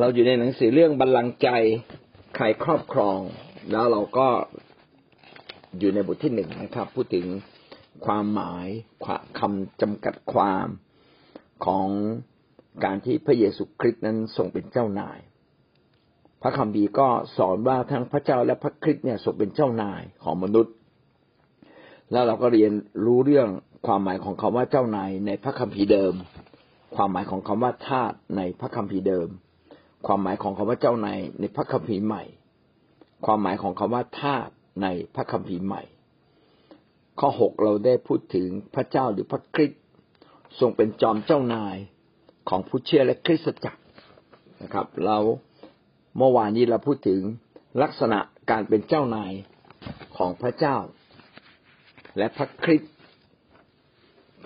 เราอยู่ในหนังสือเรื่องบัลลังก์ใจใครครอบครอง แล้วเราก็อยู่ในบทที่หนึ่งนะครับ พูดถึงความหมายคำจำกัดความของการที่พระเยซูคริสต์นั้นทรงเป็นเจ้านาย พระคัมภีร์ก็สอนว่าทั้งพระเจ้าและพระคริสต์เนี่ยทรงเป็นเจ้านายของมนุษย์ แล้วเราก็เรียนรู้เรื่องความหมายของคำว่าเจ้านายในพระคัมภีร์เดิม ความหมายของคำว่าทาสในพระคัมภีร์เดิม ความหมายของคำว่าเจ้านายในพระคัมภีร์ใหม่ ความหมายของคำว่าทาสในพระคัมภีร์ใหม่ ข้อหกเราได้พูดถึงพระเจ้าหรือพระคริสต์ทรงเป็นจอมเจ้านายของผู้เชื่อและคริสตจักรนะครับ เราเมื่อวานนี้เราพูดถึงลักษณะการเป็นเจ้านายของพระเจ้า และพระคริสต์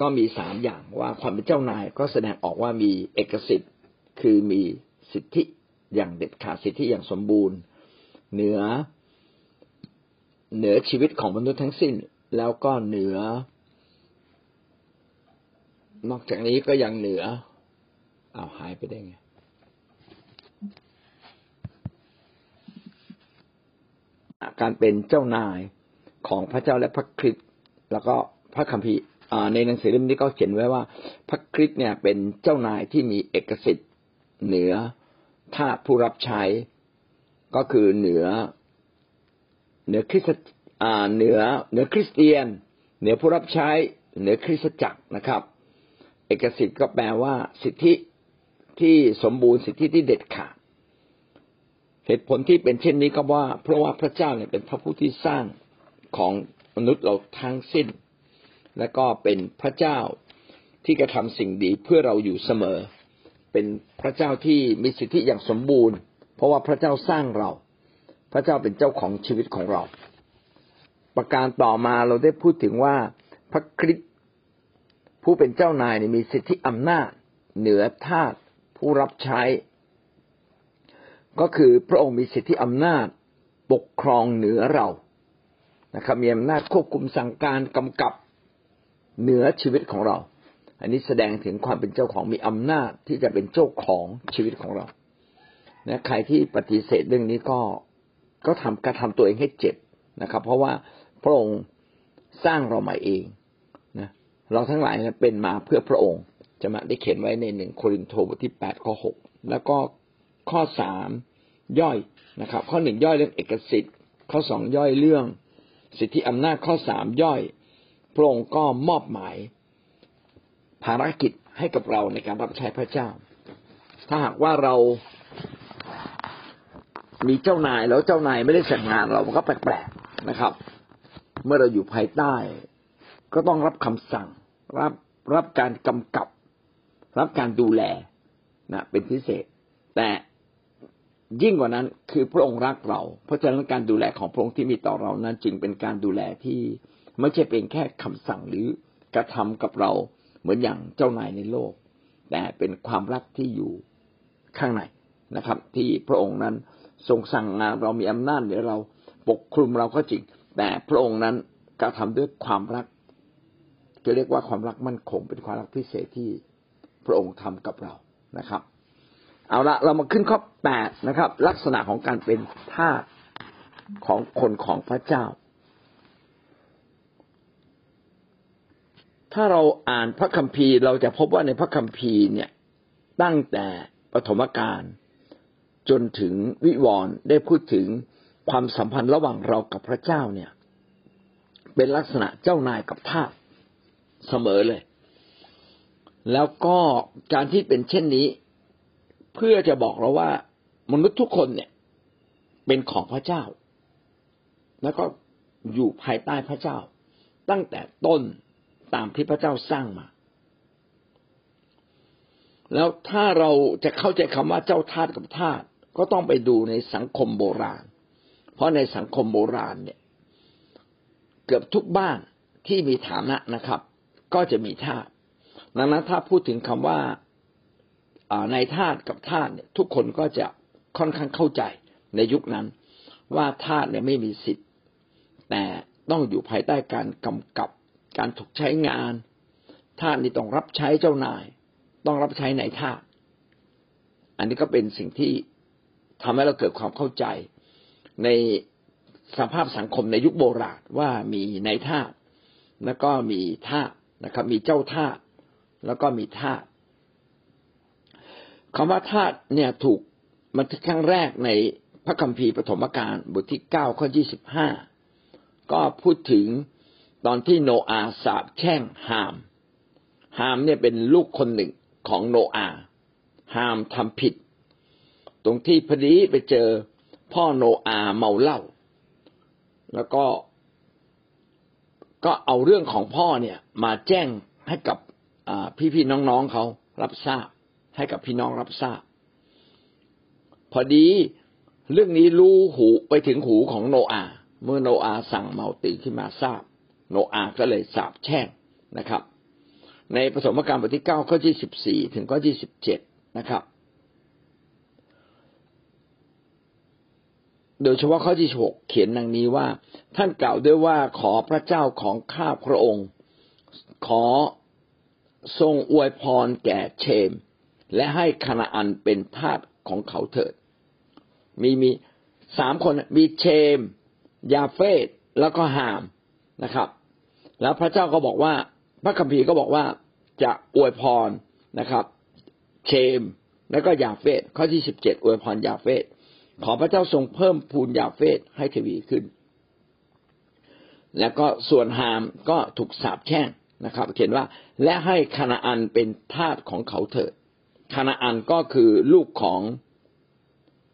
ก็มีสามอย่างว่าความเป็นเจ้านายก็แสดงออกว่ามีเอกสิทธิ์คือมี สิทธิอย่างเด็ดขาดสิทธิอย่างสมบูรณ์ เหนือเหนือชีวิตของมนุษย์ทั้งสิ้น แล้วก็เหนือ นอกจากนี้ก็ยังเหนือเอาหายไปได้ไงการเป็นเจ้านายของพระเจ้าและพระคริสต์แล้วก็พระคัมภีร์ในหนังสือเล่มนี้ก็เขียนไว้ว่า พระคริสต์เนี่ยเป็นเจ้านายที่มีเอกสิทธิ์เหนือ ทาสผู้รับใช้ก็คือเหนือ เหนือคริสต์เหนือเหนือคริสเตียน เหนือผู้รับใช้ เหนือคริสตจักรนะครับ เอกสิทธิ์ก็แปลว่าสิทธิที่สมบูรณ์สิทธิที่เด็ดขาดเหตุผลที่เป็นเช่นนี้ก็ว่า เพราะว่าพระเจ้าเนี่ยเป็นพระผู้ที่สร้างของมนุษย์เราทั้งสิ้น และก็เป็นพระเจ้าที่กระทำสิ่งดีเพื่อเราอยู่เสมอ เป็นพระเจ้าที่มีสิทธิอย่างสมบูรณ์ เพราะว่าพระเจ้าสร้างเรา พระเจ้าเป็นเจ้าของชีวิตของเรา ประการต่อมาเราได้พูดถึงว่าพระคริสต์ผู้เป็นเจ้านายมีสิทธิอำนาจ เหนือทาสผู้รับใช้ ก็คือพระองค์มีสิทธิอำนาจปกครองเหนือเรานะครับมีอำนาจควบคุมสั่งการกำกับเหนือชีวิตของเรา อันนี้แสดงถึงความเป็นเจ้าของมีอำนาจที่จะเป็นเจ้าของชีวิตของเรานะใครที่ปฏิเสธเรื่องนี้ก็ก็ทำกระทำตัวเองให้เจ็บนะครับ เพราะว่าพระองค์สร้างเรามาเองนะเราทั้งหลายเป็นมาเพื่อพระองค์จะมาได้เขียนไว้ในหนึ่งโครินธ์บทที่แปดข้อหกแล้วก็ข้อสามย่อยนะครับ ข้อหนึ่งย่อยเรื่องเอกสิทธิ์ ข้อสองย่อยเรื่อง สิทธิอำนาจข้อสามย่อย พระองค์ก็มอบหมาย ภารกิจให้กับเราในการรับใช้พระเจ้า ถ้าหากว่าเรามีเจ้านายแล้วเจ้านายไม่ได้สั่งงานเราก็แปลกๆนะครับ เมื่อเราอยู่ภายใต้ ก็ต้องรับคำสั่ง รับรับการกำกับ รับการดูแลนะเป็นพิเศษ แต่ยิ่งกว่านั้นคือพระองค์รักเรา เพราะฉะนั้นการดูแลของพระองค์ที่มีต่อเรานั้น จึงเป็นการดูแลที่ไม่ใช่เป็นแค่คำสั่งหรือกระทำกับเรา เหมือนอย่างเจ้านายในโลก แต่เป็นความรักที่อยู่ข้างในนะครับ ที่พระองค์นั้นทรงสั่งงานเรามีอำนาจเหนือเราปกคลุมเราก็จริง แต่พระองค์นั้นกระทำด้วยความรักจะเรียกว่าความรักมั่นคงเป็นความรักพิเศษที่พระองค์ทำกับเรานะครับ เอาละเรามาขึ้นข้อแปดนะครับ ลักษณะของการเป็นทาสของคนของพระเจ้า ถ้าเราอ่านพระคัมภีร์ เราจะพบว่าในพระคัมภีร์เนี่ยตั้งแต่ปฐมกาลจนถึงวิวรณ์ได้พูดถึงความสัมพันธ์ระหว่างเรากับพระเจ้าเนี่ย เป็นลักษณะเจ้านายกับทาสเสมอเลย แล้วก็การที่เป็นเช่นนี้ เพื่อจะบอกเราว่ามนุษย์ทุกคนเนี่ย เป็นของพระเจ้า แล้วก็อยู่ภายใต้พระเจ้า ตั้งแต่ต้น ตามที่พระเจ้าสร้างมา แล้วถ้าเราจะเข้าใจคำว่าเจ้าทาสกับทาสก็ต้องไปดูในสังคมโบราณ เพราะในสังคมโบราณเนี่ย เกือบทุกบ้านที่มีฐานะนะครับ ก็จะมีทาสดังนั้นถ้าพูดถึงคำว่าในทาสกับทาสเนี่ย ทุกคนก็จะค่อนข้างเข้าใจในยุคนั้น ว่าทาสเนี่ยไม่มีสิทธิ์ แต่ต้องอยู่ภายใต้การกำกับ การถูกใช้งานทาสนี่ต้องรับใช้เจ้านาย ต้องรับใช้ในทาสอันนี้ก็เป็นสิ่งที่ทำให้เราเกิดความเข้าใจ ในสภาพสังคมในยุคโบราณว่ามีนายทาสแล้วก็มีทาสนะครับ มีเจ้าทาสแล้วก็มีทาสคำว่าทาสเนี่ยถูกบันทึกครั้งแรกในพระคัมภีร์ปฐมกาลบทที่เก้าข้อยี่สิบห้าก็พูดถึง ตอนที่โนอาสาบแช่งฮาม ฮามเนี่ยเป็นลูกคนหนึ่งของโนอา ฮามทำผิด ตรงที่พอดีไปเจอพ่อโนอาเมาเหล้าแล้วก็ ก็เอาเรื่องของพ่อเนี่ย มาแจ้งให้กับพี่ๆน้องๆเขารับทราบ ให้กับพี่น้องรับทราบ พอดีเรื่องนี้รู้หูไปถึงหูของโนอา เมื่อโนอาสั่งเมาตื่นขึ้นมาทราบ โนอาก็เลยสาบแช่งนะครับ ในผสมการบทที่เก้าข้อที่สิบสี่ถึงข้อที่สิบเจ็ดนะครับ โดยเฉพาะข้อที่หกเขียนดังนี้ว่า ท่านกล่าวด้วยว่าขอพระเจ้าของข้าพระองค์ ขอทรงอวยพรแก่เชม และให้คณาอันเป็นทาสของเขาเถิด มีมีสามคนมีเชม ยาเฟตแล้วก็ฮาม นะครับ แล้วพระเจ้าก็บอกว่า พระคัมภีร์ก็บอกว่าจะอวยพรนะครับเชมแล้วก็ยาเฟตข้อที่สิบเจ็ดอวยพรยาเฟตขอพระเจ้าทรงเพิ่มพูนยาเฟตให้ทวีขึ้น แล้วก็ส่วนฮามก็ถูกสาปแช่งนะครับ เขียนว่าและให้คณาอันเป็นทาสของเขาเถิดคณาอันก็คือลูกของ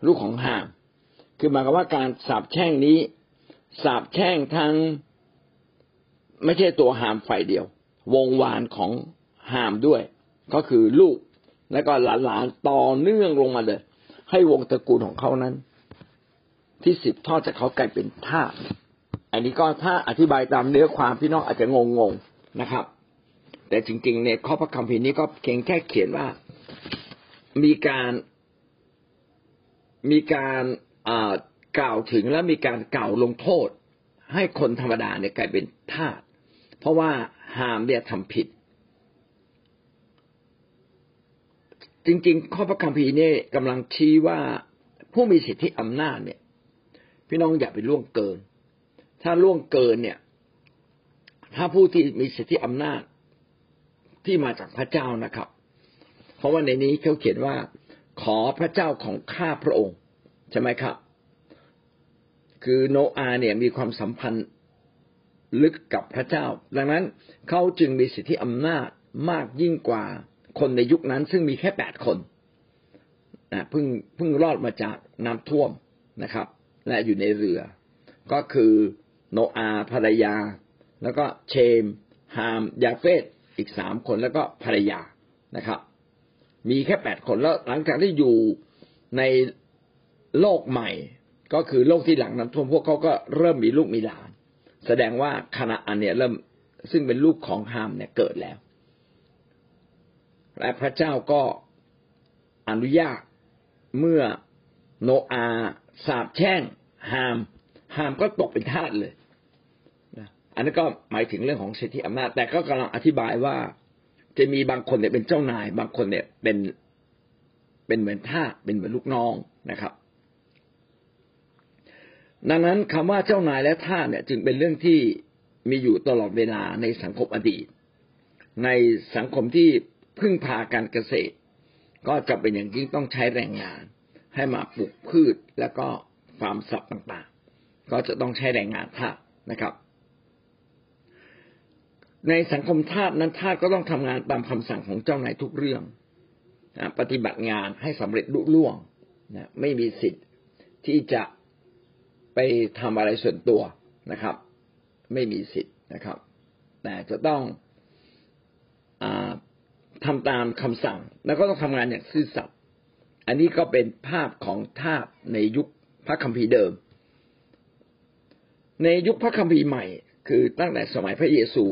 ลูกของหาม คือหมายความว่าการสาบแช่งนี้สาบแช่งทั้ง ไม่ใช่ตัวหามฝ่ายเดียว วงวานของหามด้วย ก็คือลูกและก็หลานๆต่อเนื่องลงมาเลย ให้วงตระกูลของเขานั้น ที่สิบทอดจากเขากลายเป็นท่าอันนี้ก็ถ้าอธิบายตามเนื้อความพี่น้องอาจจะงงๆนะครับ แต่จริงๆเนี่ยข้อพระคัมภีร์นี้ก็เพียงแค่เขียนว่า มีการมีการกล่าวถึงและมีการกล่าวลงโทษ ให้คนธรรมดาเนี่ยกลายเป็นทาส เพราะว่าหามเนี่ยทำผิด จริงๆ ข้อพระคัมภีร์นี่กำลังชี้ว่าผู้มีสิทธิอำนาจเนี่ย พี่น้องอย่าไปล่วงเกิน ถ้าล่วงเกินเนี่ย ถ้าผู้ที่มีสิทธิอำนาจที่มาจากพระเจ้านะครับ เพราะว่าในนี้เขาเขียนว่า ขอพระเจ้าของข้าพระองค์ ใช่ไหมครับ คือโนอาเนี่ยมีความสัมพันธ์ ลึกกับพระเจ้า ดังนั้นเขาจึงมีสิทธิอำนาจมากยิ่งกว่าคนในยุคนั้น ซึ่งมีแค่แปดคนนะเพิ่งเพิ่งรอดมาจากน้ำท่วมนะครับ และอยู่ในเรือ ก็คือโนอาภรรยา แล้วก็เชม ฮาม ยาเฟตอีกสามคนแล้วก็ภรรยานะครับ มีแค่แปดคนแล้วหลังจากที่อยู่ในโลกใหม่ ก็คือโลกที่หลังน้ำท่วมพวกเขาก็เริ่มมีลูกมีหลาน แสดงว่าคณะอันเนี่ยเริ่มซึ่งเป็นลูกของฮามเนี่ยเกิดแล้ว และพระเจ้าก็อนุญาตเมื่อโนอาสาบแช่งฮามฮามก็ตกเป็นทาสเลยอันนี้ก็หมายถึงเรื่องของสิทธิอำนาจ แต่ก็กำลังอธิบายว่าจะมีบางคนเนี่ยเป็นเจ้านาย บางคนเนี่ยเป็นเป็นเหมือนทาสเป็นเหมือนลูกน้องนะครับ ดังนั้นคำว่าเจ้านายและท่าเนี่ยจึงเป็นเรื่องที่มีอยู่ตลอดเวลาในสังคมอดีต ในสังคมที่พึ่งพาการเกษตร ก็จะเป็นอย่างยิ่งต้องใช้แรงงาน ให้มาปลูกพืชแล้วก็ฟาร์มสัตว์ต่างๆ ก็จะต้องใช้แรงงานทาสนะครับ ในสังคมทาสนั้นทาสก็ต้องทำงานตามคำสั่งของเจ้านายทุกเรื่องปฏิบัติงานให้สำเร็จลุล่วงนะไม่มีสิทธิ์ที่จะ ไปทำอะไรส่วนตัวนะครับ ไม่มีสิทธิ์นะครับ แต่จะต้องอทำตามคำสั่ง แล้วก็ต้องทำงานอย่างซื่อสัตย์อันนี้ก็เป็นภาพของทาสในยุคพระคัมภีร์เดิม ในยุคพระคัมภีร์ใหม่ คือตั้งแต่สมัยพระเยซู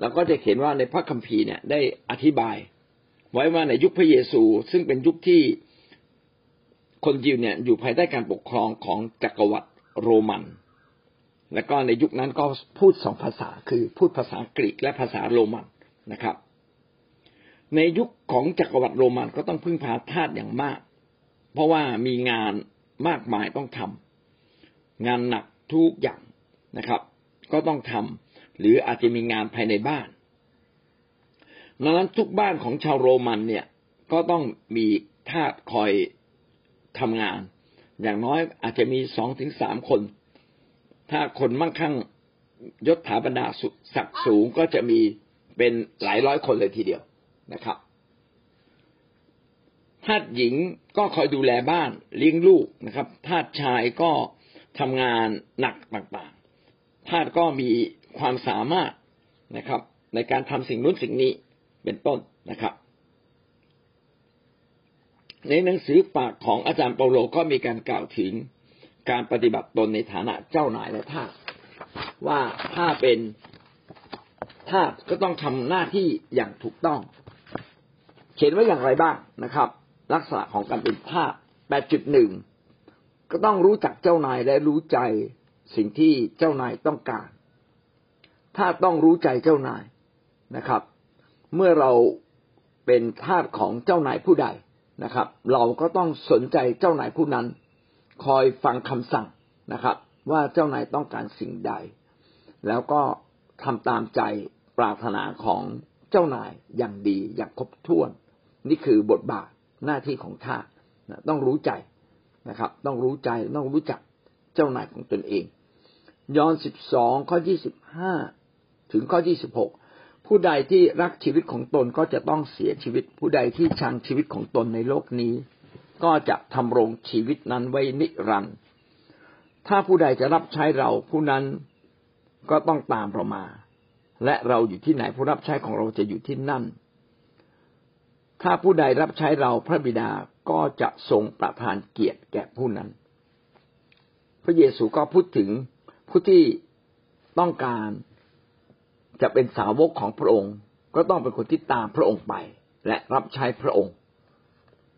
เราก็จะเห็นว่าในพระคัมภีร์เนี่ยได้อธิบาย ไว้ว่าในยุคพระเยซู ซึ่งเป็นยุคที่ คนยิวเนี่ยอยู่ภายใต้การปกครองของจักรวรรดิโรมัน แล้วก็ในยุคนั้นก็พูดสองภาษาคือพูดภาษากรีกและภาษาโรมันนะครับ ในยุคของจักรวรรดิโรมันก็ต้องพึ่งพาทาสอย่างมาก เพราะว่ามีงานมากมายต้องทำงานหนักทุกอย่างนะครับ ก็ต้องทำหรืออาจจะมีงานภายในบ้านดังนั้นทุกบ้านของชาวโรมันเนี่ยก็ต้องมีทาสคอย ทำงาน อย่างน้อยอาจจะมีสองถึงสามคน ถ้าคนมั่งคั่งยศถาบรรดาศักดิ์สูงก็จะมีเป็นหลายร้อยคนเลยทีเดียวนะครับทาสหญิงก็คอยดูแลบ้านเลี้ยงลูกนะครับทาสชายก็ทำงานหนักต่างๆทาสก็มีความสามารถนะครับ ในการทำสิ่งนู้นสิ่งนี้เป็นต้นนะครับ ในหนังสือฝากของอาจารย์เปาโลก็มีการกล่าวถึงการปฏิบัติตนในฐานะเจ้านายและทาสว่าถ้าเป็นทาสก็ต้องทำหน้าที่อย่างถูกต้อง เขียนไว้อย่างไรบ้างนะครับ ลักษณะของการเป็นทาส8.1 ก็ต้องรู้จักเจ้านายและรู้ใจสิ่งที่เจ้านายต้องการ ถ้าต้องรู้ใจเจ้านายนะครับ เมื่อเราเป็นทาสของเจ้านายผู้ใด นะครับ เราก็ต้องสนใจเจ้านายผู้นั้น คอยฟังคำสั่งนะครับ ว่าเจ้านายต้องการสิ่งใด แล้วก็ทำตามใจปรารถนาของเจ้านายอย่างดีอย่างครบถ้วน นี่คือบทบาทหน้าที่ของทาต้องรู้ใจนะครับ ต้องรู้ใจต้องรู้จักเจ้านายของตนเอง ยอห์นสิบสองข้อยี่สิบห้าถึงข้อยี่สิบหก ผู้ใดที่รักชีวิตของตนก็จะต้องเสียชีวิต ผู้ใดที่ชังชีวิตของตนในโลกนี้ ก็จะทำรงชีวิตนั้นไว้นิรันดร์ถ้าผู้ใดจะรับใช้เราผู้นั้นก็ต้องตามเรามา และเราอยู่ที่ไหนผู้รับใช้ของเราจะอยู่ที่นั่น ถ้าผู้ใดรับใช้เราพระบิดาก็จะทรงประทานเกียรติแก่ผู้นั้น พระเยซูก็พูดถึงผู้ที่ต้องการ จะเป็นสาวกของพระองค์ ก็ต้องเป็นคนที่ตามพระองค์ไป และรับใช้พระองค์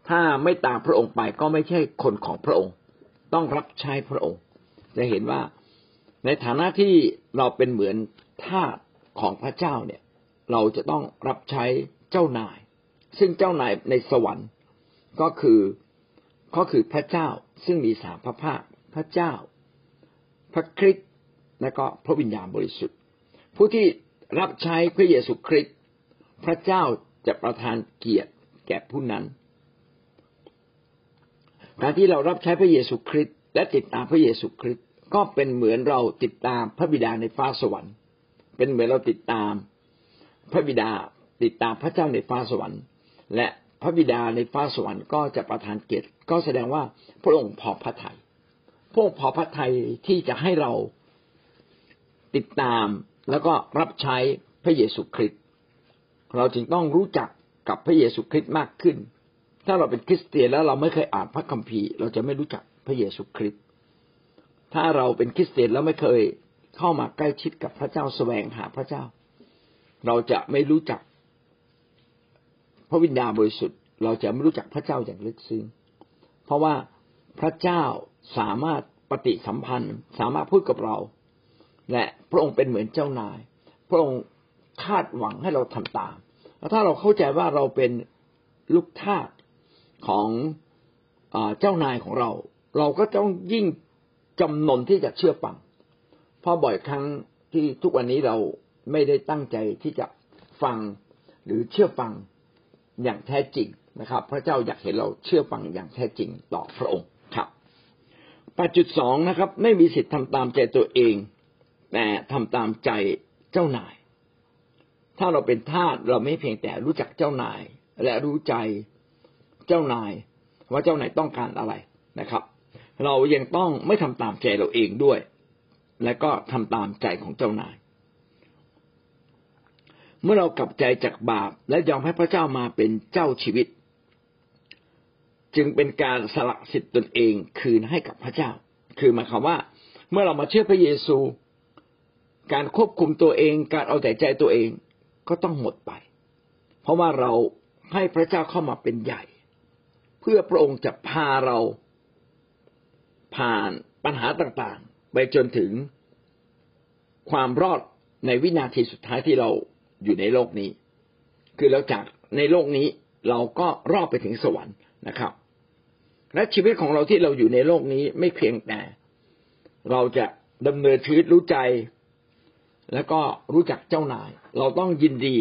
ถ้าไม่ตามพระองค์ไปก็ไม่ใช่คนของพระองค์ ต้องรับใช้พระองค์ จะเห็นว่าในฐานะที่เราเป็นเหมือนทาสของพระเจ้าเนี่ย เราจะต้องรับใช้เจ้านาย ซึ่งเจ้านายในสวรรค์ก็คือก็คือพระเจ้าซึ่งมีสามพระภาค พระเจ้า พระคริสต์และก็พระวิญญาณบริสุทธิ์ ผู้ที่ รับใช้พระเยซูคริสต์พระเจ้าจะประทานเกียรติแก่ผู้นั้น การที่เรารับใช้พระเยซูคริสต์และติดตามพระเยซูคริสต์ก็เป็นเหมือนเราติดตามพระบิดาในฟ้าสวรรค์ เป็นเหมือนเราติดตามพระบิดาติดตามพระเจ้าในฟ้าสวรรค์ และพระบิดาในฟ้าสวรรค์ก็จะประทานเกียรติก็แสดงว่าพระองค์พอพระทยัยพระองค์พอพระทัยที่จะให้เราติดตาม แล้วก็รับใช้พระเยซูคริสต์เราจึงต้องรู้จักกับพระเยซูคริสต์มากขึ้น ถ้าเราเป็นคริสเตียนแล้วเราไม่เคยอ่านพระคัมภีร์ เราจะไม่รู้จักพระเยซูคริสต์ถ้าเราเป็นคริสเตียนแล้วไม่เคยเข้ามาใกล้ชิดกับพระเจ้าแสวงหาพระเจ้า เราจะไม่รู้จักพระวิญญาณบริสุทธิ์เราจะไม่รู้จักพระเจ้าอย่างลึกซึ้งเพราะว่าพระเจ้าสามารถปฏิสัมพันธ์ สามารถพูดกับเรา และพระองค์เป็นเหมือนเจ้านาย พระองค์คาดหวังให้เราทำตามแล้วถ้าเราเข้าใจว่าเราเป็นลูกทาสของเจ้านายของเรา เราก็ต้องยิ่งจำนนที่จะเชื่อฟังเพราะบ่อยครั้งที่ทุกวันนี้เราไม่ได้ตั้งใจที่จะฟังหรือเชื่อฟังอย่างแท้จริงนะครับ พระเจ้าอยากเห็นเราเชื่อฟังอย่างแท้จริงต่อพระองค์ครับ ปัจจุดสองนะครับ ไม่มีสิทธิ์ทำตามใจตัวเอง แต่ทำตามใจเจ้านาย ถ้าเราเป็นทาสเราไม่เพียงแต่รู้จักเจ้านาย และรู้ใจเจ้านาย ว่าเจ้านายต้องการอะไรนะครับ เรายังต้องไม่ทำตามใจเราเองด้วย และก็ทำตามใจของเจ้านาย เมื่อเรากลับใจจากบาปและยอมให้พระเจ้ามาเป็นเจ้าชีวิต จึงเป็นการสละสิทธิ์ตนเองคืนให้กับพระเจ้า คือหมายความว่า เมื่อเรามาเชื่อพระเยซู การควบคุมตัวเอง การเอาแต่ใจตัวเองก็ต้องหมดไป เพราะว่าเราให้พระเจ้าเข้ามาเป็นใหญ่ เพื่อพระองค์จะพาเราผ่านปัญหาต่างๆ ไปจนถึงความรอดในวินาทีสุดท้ายที่เราอยู่ในโลกนี้ คือเราจากในโลกนี้เราก็รอดไปถึงสวรรค์นะครับ และชีวิตของเราที่เราอยู่ในโลกนี้ไม่เพียงแต่ เราจะดำเนินชีวิตรู้ใจ แล้วก็รู้จักเจ้านาย เราต้องยินดี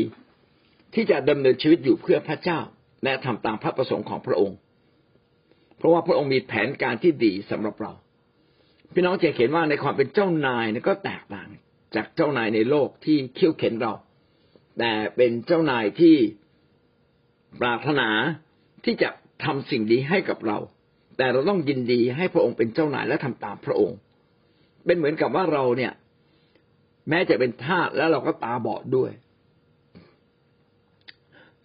ที่จะดำเนินชีวิตอยู่เพื่อพระเจ้า และทำตามพระประสงค์ของพระองค์ เพราะว่าพระองค์มีแผนการที่ดีสำหรับเรา พี่น้องจะเห็นว่าในความเป็นเจ้านายก็แตกต่างจากเจ้านายในโลกที่เขี่ยวเข็นเรา แต่เป็นเจ้านายที่ปรารถนาที่จะทำสิ่งดีให้กับเรา แต่เราต้องยินดีให้พระองค์เป็นเจ้านายและทำตามพระองค์ เป็นเหมือนกับว่าเราเนี่ย แม้จะเป็นทาสแล้วเราก็ตาบอดด้วย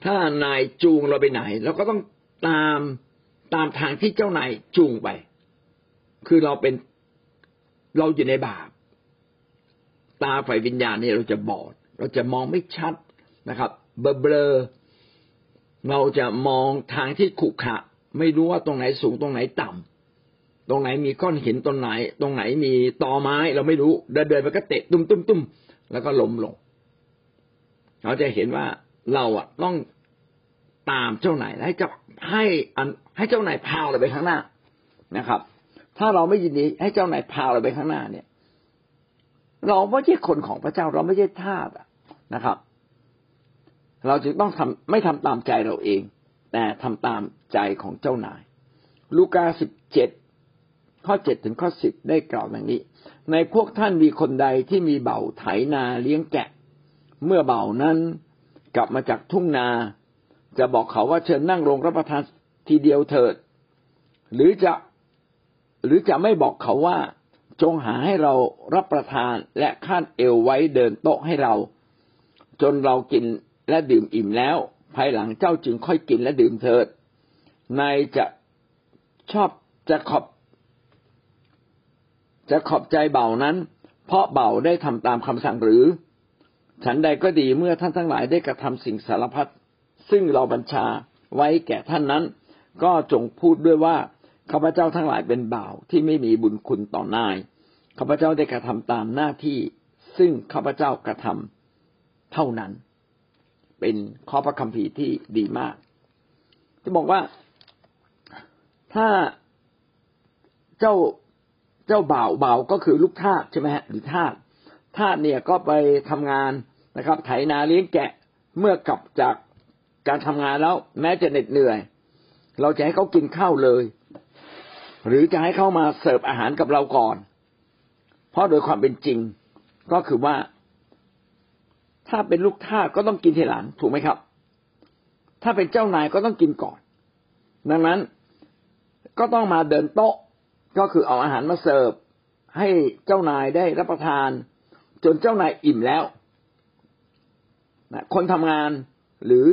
ถ้านายจูงเราไปไหนเราก็ต้องตามตามทางที่เจ้านายจูงไป คือเราเป็นเราอยู่ในบาป ตาฝ่ายวิญญาณนี่เราจะบอด เราจะมองไม่ชัดนะครับ เบลอเราจะมองทางที่ขุขะไม่รู้ว่าตรงไหนสูงตรงไหนต่ำ ตรงไหนมีก้อนหินตรงไหน ตรงไหนมีตอไม้เราไม่รู้เดินเดินไปก็เตะตุ้มตุ้มตุ้มแล้วก็ล้มลง เราจะเห็นว่าเราอะต้องตามเจ้านายให้เจ้าให้อันให้เจ้านายพาเราไปข้างหน้านะครับ ถ้าเราไม่ยินดีให้เจ้านายพาเราไปข้างหน้าเนี่ย เราไม่ใช่คนของพระเจ้าเราไม่ใช่ทาสนะครับ เราจึงต้องทำไม่ทำตามใจเราเอง แต่ทำตามใจของเจ้านาย ลูกาสิบเจ็ด ข้อเจ็ดถึงข้อสิบได้กล่าวอย่างนี้ ในพวกท่านมีคนใดที่มีเบ่าไถนาเลี้ยงแกะ เมื่อเบ่านั้นกลับมาจากทุ่งนา จะบอกเขาว่าเชิญนั่งลงรับประทานทีเดียวเถิด หรือจะหรือจะไม่บอกเขาว่าจงหาให้เรารับประทานและขั้นเอวไว้เดินโต๊ะให้เรา จนเรากินและดื่มอิ่มแล้ว ภายหลังเจ้าจึงค่อยกินและดื่มเถิดนายจะชอบจะขอบ จะขอบใจเบานั้น เพราะเบาได้ทำตามคำสั่งหรือ ฉันใดก็ดีเมื่อท่านทั้งหลายได้กระทำสิ่งสารพัดซึ่งเราบัญชาไว้แก่ท่านนั้น ก็จงพูดด้วยว่าข้าพเจ้าทั้งหลายเป็นบ่าวที่ไม่มีบุญคุณต่อนายข้าพเจ้าได้กระทำตามหน้าที่ ซึ่งข้าพเจ้ากระทำเท่านั้น เป็นข้อพระคัมภีร์ที่ดีมาก จะบอกว่าถ้าเจ้า เจ้าบ่าวบ่าวก็คือลูกทาสใช่ไหมฮะหรือทาสทาสเนี่ยก็ไปทำงานนะครับ ไถนาเลี้ยงแกะเมื่อกลับจากการทำงานแล้ว แม้จะเหน็ดเหนื่อย เราจะให้เขากินข้าวเลย หรือจะให้เขามาเสิร์ฟอาหารกับเราก่อน เพราะโดยความเป็นจริง ก็คือว่า ถ้าเป็นลูกทาสก็ต้องกินทีหลังถูกไหมครับ ถ้าเป็นเจ้านายก็ต้องกินก่อน ดังนั้นก็ต้องมาเดินโต๊ะ ก็คือเอาอาหารมาเสิร์ฟให้เจ้านายได้รับประทาน จนเจ้านายอิ่มแล้วนะคนทำงานหรือ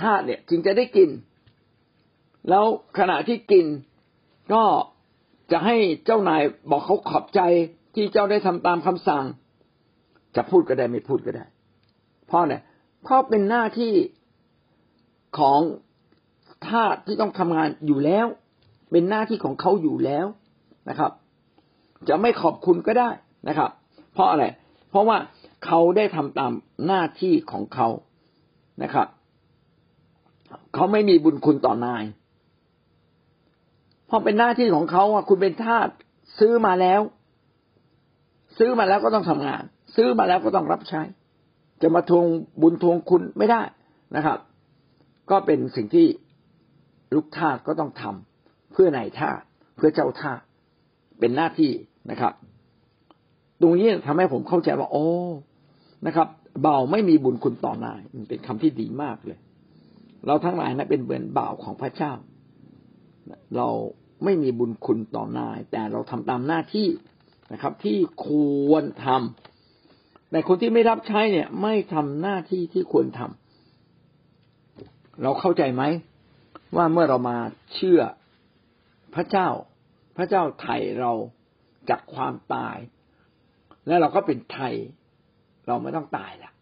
ทาสเนี่ยจึงจะได้กิน แล้วขณะที่กินก็จะให้เจ้านายบอกเขาขอบใจที่เจ้าได้ทำตามคำสั่ง จะพูดก็ได้ไม่พูดก็ได้เพราะเนี่ยเพราะเป็นหน้าที่ของทาสที่ต้องทำงานอยู่แล้ว เป็นหน้าที่ของเขาอยู่แล้ว นะครับ จะไม่ขอบคุณก็ได้นะครับ เพราะอะไร เพราะว่าเขาได้ทำตามหน้าที่ของเขานะครับ เขาไม่มีบุญคุณต่อนาย เพราะเป็นหน้าที่ของเขาอะคุณเป็นทาสซื้อมาแล้ว ซื้อมาแล้วก็ต้องทำงาน ซื้อมาแล้วก็ต้องรับใช้ จะมาทวงบุญทวงคุณไม่ได้นะครับ ก็เป็นสิ่งที่ลูกทาสก็ต้องทำเพื่อนายทาสเพื่อเจ้าทาส เป็นหน้าที่นะครับ ตรงนี้ทำให้ผมเข้าใจว่า โอ้นะครับเบาไม่มีบุญคุณต่อนายมันเป็นคำที่ดีมากเลย เราทั้งหลายนะเป็นเหมือนบ่าของพระเจ้า เราไม่มีบุญคุณต่อนาย แต่เราทำตามหน้าที่นะครับ ที่ควรทำแต่คนที่ไม่รับใช้เนี่ย ไม่ทำหน้าที่ที่ควรทำเราเข้าใจไหมว่าเมื่อเรามาเชื่อพระเจ้า พระเจ้าไถ่เราจากความตาย และเราก็เป็นไทย เราไม่ต้องตายละ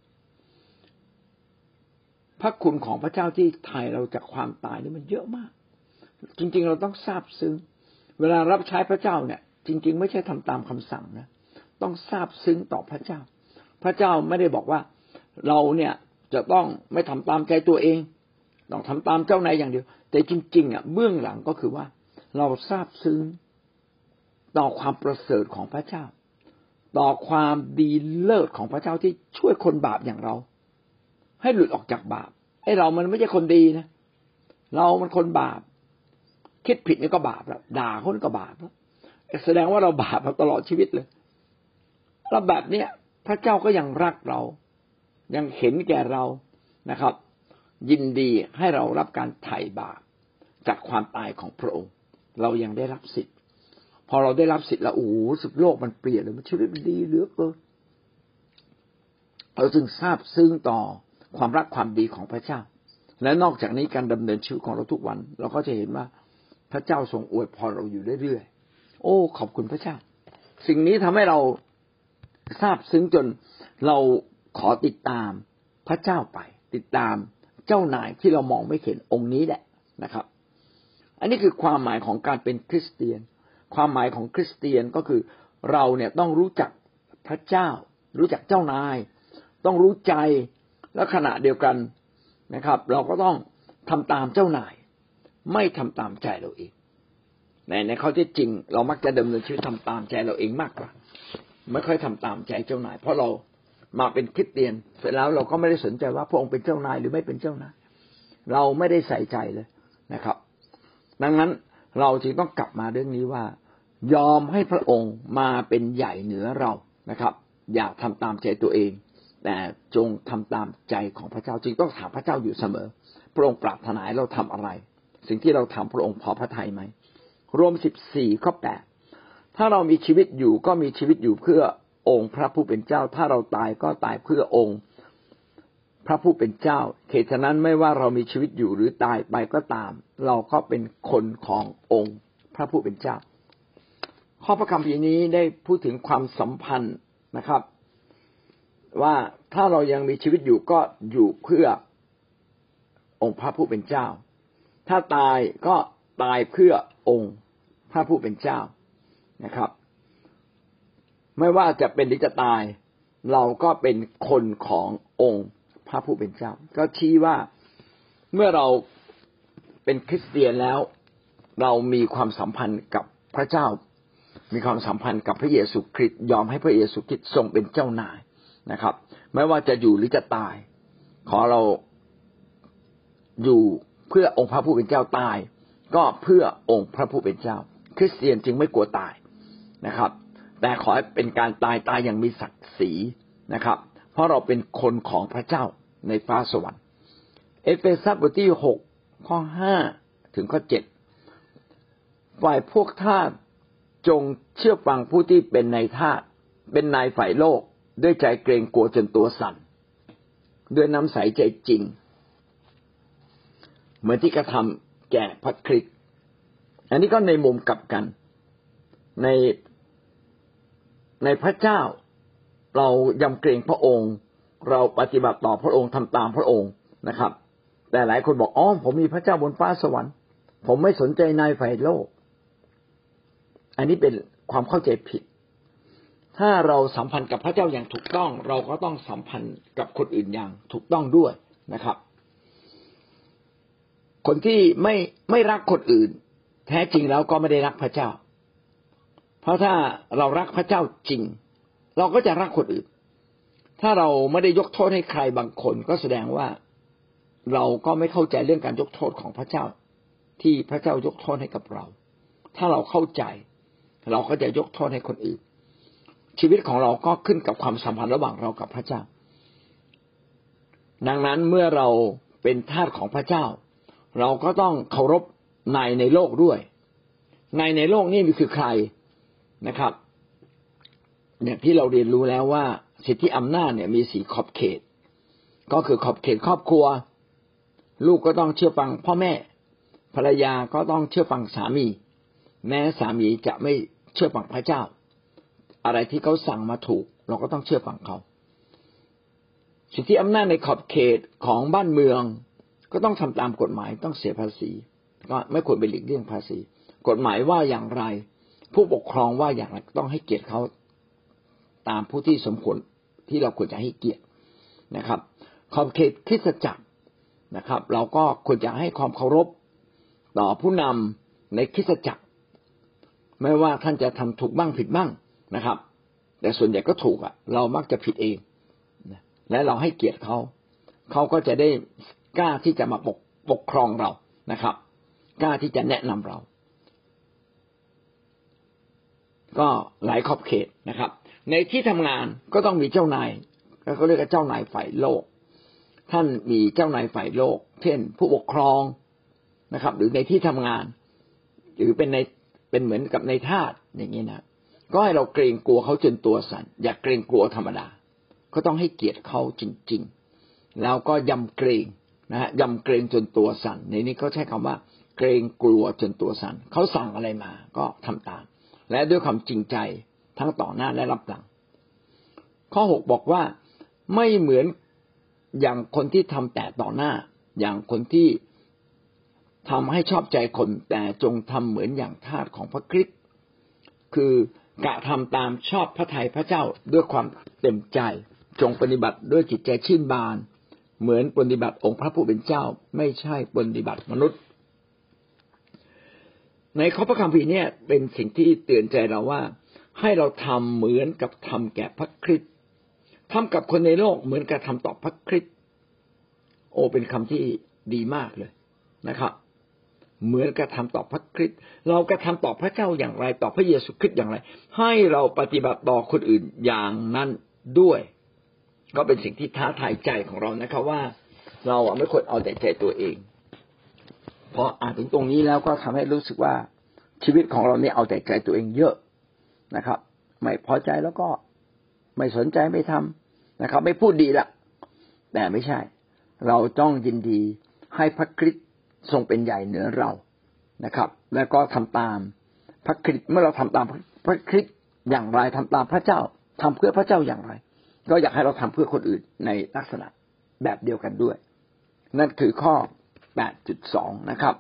พระคุณของพระเจ้าที่ไถ่เราจากความตายนี่มันเยอะมาก จริง ๆ เราต้องทราบซึ้ง เวลารับใช้พระเจ้าเนี่ย จริง ๆ ไม่ใช่ทำตามคำสั่งนะต้องทราบซึ้งต่อพระเจ้า พระเจ้าไม่ได้บอกว่าเราเนี่ยจะต้องไม่ทำตามใจตัวเอง ต้องทำตามเจ้านายอย่างเดียว แต่จริง ๆ อะเบื้องหลังก็คือว่า เราทราบซึ้งต่อความประเสริฐของพระเจ้า ต่อความดีเลิศของพระเจ้าที่ช่วยคนบาปอย่างเรา ให้หลุดออกจากบาปไอ้เรามันไม่ใช่คนดีนะ เรามันคนบาป คิดผิดนี่ก็บาปแล้วด่าคนก็บาปแล้วแสดงว่าเราบาปมาตลอดชีวิตเลยแล้วแบบเนี้ยพระเจ้าก็ยังรักเรา ยังเห็นแก่เรานะครับ ยินดีให้เรารับการไถ่บาปจากความตายของพระองค์ เรายังได้รับสิทธิ์ พอเราได้รับสิทธิ์แล้วโอ้สุดโลกมันเปลี่ยนเลยมันชีวิตมันดีเหลือเกินเราจึงทราบซึ้งต่อความรักความดีของพระเจ้า และนอกจากนี้การดำเนินชีวิตของเราทุกวัน เราก็จะเห็นว่าพระเจ้าทรงอวยพรเราอยู่เรื่อยๆ โอ้ ขอบคุณพระเจ้า สิ่งนี้ทำให้เราทราบซึ้งจนเราขอติดตามพระเจ้าไป ติดตามเจ้านายที่เรามองไม่เห็นองค์นี้แหละนะครับ อันนี้คือความหมายของการเป็นคริสเตียน ความหมายของคริสเตียนก็คือเราเนี่ยต้องรู้จักพระเจ้า รู้จักเจ้านาย ต้องรู้ใจและขณะเดียวกันนะครับ เราก็ต้องทำตามเจ้านาย ไม่ทำตามใจเราเองในในข้อที่จริง เรามักจะดำเนินชีวิตทำตามใจเราเองมากกว่า ไม่ค่อยทำตามใจเจ้านาย เพราะเรามาเป็นคริสเตียน เสร็จแล้วเราก็ไม่ได้สนใจว่าพระองค์เป็นเจ้านายหรือไม่เป็นเจ้านาย เราไม่ได้ใส่ใจเลยนะครับ ดังนั้นเราจึงต้องกลับมาเรื่องนี้ว่า ยอมให้พระองค์มาเป็นใหญ่เหนือเรานะครับ อย่าทำตามใจตัวเอง แต่จงทำตามใจของพระเจ้าจึงต้องถามพระเจ้าอยู่เสมอ พระองค์ปรารถนาเราทำอะไร สิ่งที่เราทำพระองค์พอพระทัยไหมรวมสิบสี่ข้อแปดถ้าเรามีชีวิตอยู่ก็มีชีวิตอยู่เพื่อองค์พระผู้เป็นเจ้า ถ้าเราตายก็ตายเพื่อองค์ พระผู้เป็นเจ้าเหตุฉะนั้นไม่ว่าเรามีชีวิตอยู่หรือตายไปก็ตาม เราก็เป็นคนขององค์พระผู้เป็นเจ้า ข้อพระคัมภีร์นี้ได้พูดถึงความสัมพันธ์นะครับ ว่าถ้าเรายังมีชีวิตอยู่ก็อยู่เพื่อองค์พระผู้เป็นเจ้า ถ้าตายก็ตายเพื่อองค์พระผู้เป็นเจ้านะครับ ไม่ว่าจะเป็นหรือจะตาย เราก็เป็นคนขององค์ พระผู้เป็นเจ้า ก็ชี้ว่าเมื่อเราเป็นคริสเตียนแล้ว เรามีความสัมพันธ์กับพระเจ้า มีความสัมพันธ์กับพระเยซูคริสต์ยอมให้พระเยซูคริสต์ทรงเป็นเจ้านายนะครับ ไม่ว่าจะอยู่หรือจะตาย ขอเราอยู่เพื่อองค์พระผู้เป็นเจ้าตาย ก็เพื่อองค์พระผู้เป็นเจ้า คริสเตียนจึงไม่กลัวตายนะครับ แต่ขอให้เป็นการตายตายอย่างมีศักดิ์ศรีนะครับ เพราะเราเป็นคนของพระเจ้า ในฟ้าสวรรค์ เอเฟซัสบทที่หกข้อห้าถึงข้อเจ็ดฝ่ายพวกทาสจงเชื่อฟังผู้ที่เป็นนายทาสเป็นนายฝ่ายโลก ด้วยใจเกรงกลัวจนตัวสั่น ด้วยน้ำใสใจจริง เหมือนที่กระทำแก่พระคริสต์อันนี้ก็ในมุมกลับกัน ในในพระเจ้า เรายำเกรงพระองค์ เราปฏิบัติต่อพระองค์ทำตามพระองค์นะครับ แต่หลายคนบอกอ๋อผมมีพระเจ้าบนฟ้าสวรรค์ ผมไม่สนใจนายฝ่ายโลก อันนี้เป็นความเข้าใจผิด ถ้าเราสัมพันธ์กับพระเจ้าอย่างถูกต้อง เราก็ต้องสัมพันธ์กับคนอื่นอย่างถูกต้องด้วยนะครับ คนที่ไม่ไม่รักคนอื่น แท้จริงแล้วก็ไม่ได้รักพระเจ้า เพราะถ้าเรารักพระเจ้าจริง เราก็จะรักคนอื่น ถ้าเราไม่ได้ยกโทษให้ใครบางคนก็แสดงว่าเราก็ไม่เข้าใจเรื่องการยกโทษของพระเจ้า ที่พระเจ้ายกโทษให้กับเรา ถ้าเราเข้าใจ เราก็จะยกโทษให้คนอื่น ชีวิตของเราก็ขึ้นกับความสัมพันธ์ระหว่างเรากับพระเจ้า ดังนั้นเมื่อเราเป็นทาสของพระเจ้า เราก็ต้องเคารพนายในโลกด้วยนายในโลกนี่คือใครนะครับ อย่างที่เราเรียนรู้แล้วว่าสิทธิอำนาจเนี่ยมีสีขอบเขต ก็คือขอบเขตครอบครัว ลูกก็ต้องเชื่อฟังพ่อแม่ ภรรยาก็ต้องเชื่อฟังสามี แม้สามีจะไม่เชื่อฟังพระเจ้า อะไรที่เขาสั่งมาถูก เราก็ต้องเชื่อฟังเขา สิทธิอำนาจในขอบเขตของบ้านเมือง ก็ต้องทำตามกฎหมายต้องเสียภาษี ก็ไม่ควรไปหลีกเลี่ยงภาษี กฎหมายว่าอย่างไร ผู้ปกครองว่าอย่างไรต้องให้เกียรติเขา ตามผู้ที่สมควรที่เราควรจะให้เกียรตินะครับขอบเขตคริสตจักรนะครับ เราก็ควรจะให้ความเคารพต่อผู้นำในคริสตจักร ไม่ว่าท่านจะทำถูกบ้างผิดบ้างนะครับ แต่ส่วนใหญ่ก็ถูกอะ เรามักจะผิดเองและเราให้เกียรติเขา เขาก็จะได้กล้าที่จะมาปกปกครองเรานะครับ กล้าที่จะแนะนำเรา ก็หลายขอบเขตนะครับ ในที่ทำงานก็ต้องมีเจ้านายเขาเรียกว่าเจ้านายฝ่ายโลก ท่านมีเจ้านายฝ่ายโลก เช่น ผู้ปกครองนะครับ หรือในที่ทำงาน หรือเป็นในเป็นเหมือนกับในทาสอย่างนี้นะก็ให้เราเกรงกลัวเขาจนตัวสัน่นอย่าเกรงกลัวธรรมดา ก็ต้องให้เกียรติเขาจริง ๆ แล้วก็ยำเกรงนะฮะยำเกรงจนตัวสัน่นในนี้เขาใช้คำว่า เกรงกลัวจนตัวสัน่นเขาสั่งอะไรมา ก็ทำตาม และด้วยความจริงใจ ทั้งต่อหน้าและรับหลัง ข้อหกบอกว่าไม่เหมือนอย่างคนที่ทำแต่ต่อหน้า อย่างคนที่ทำให้ชอบใจคนแต่จงทำเหมือนอย่างทาสของพระคริสต์คือกะทำตามชอบพระทัยพระเจ้าด้วยความเต็มใจ จงปฏิบัติด้วยจิตใจชื่นบาน เหมือนปฏิบัติองค์พระผู้เป็นเจ้า ไม่ใช่ปฏิบัติมนุษย์ ในข้อพระคัมภีร์เนี่ยเป็นสิ่งที่เตือนใจเราว่า ให้เราทำเหมือนกับทำแก่พระคริสต์ทำกับคนในโลกเหมือนกับทำต่อพระคริสต์โอเป็นคำที่ดีมากเลยนะครับ เหมือนกระทำต่อพระคริสต์เรากระทำต่อพระเจ้าอย่างไร ต่อพระเยซูคริสต์อย่างไร ให้เราปฏิบัติต่อคนอื่นอย่างนั้นด้วย ก็เป็นสิ่งที่ท้าทายใจของเรานะครับว่า เราไม่ควรเอาแต่ใจตัวเองพออ่านถึงตรงนี้แล้วก็ทำให้รู้สึกว่าชีวิตของเราเนี่ยเอาแต่ใจตัวเองเยอะ นะครับ ไม่พอใจแล้วก็ไม่สนใจไม่ทำนะครับ ไม่พูดดีละแต่ไม่ใช่ เราต้องยินดีให้พระคริสต์ทรงเป็นใหญ่เหนือเรานะครับ แล้วก็ทำตามพระคริสต์เมื่อเราทำตามพระคริสต์อย่างไรทำตามพระเจ้าทำเพื่อพระเจ้าอย่างไร ก็อยากให้เราทำเพื่อคนอื่นในลักษณะแบบเดียวกันด้วย นั่นคือข้อ 8.2 นะครับ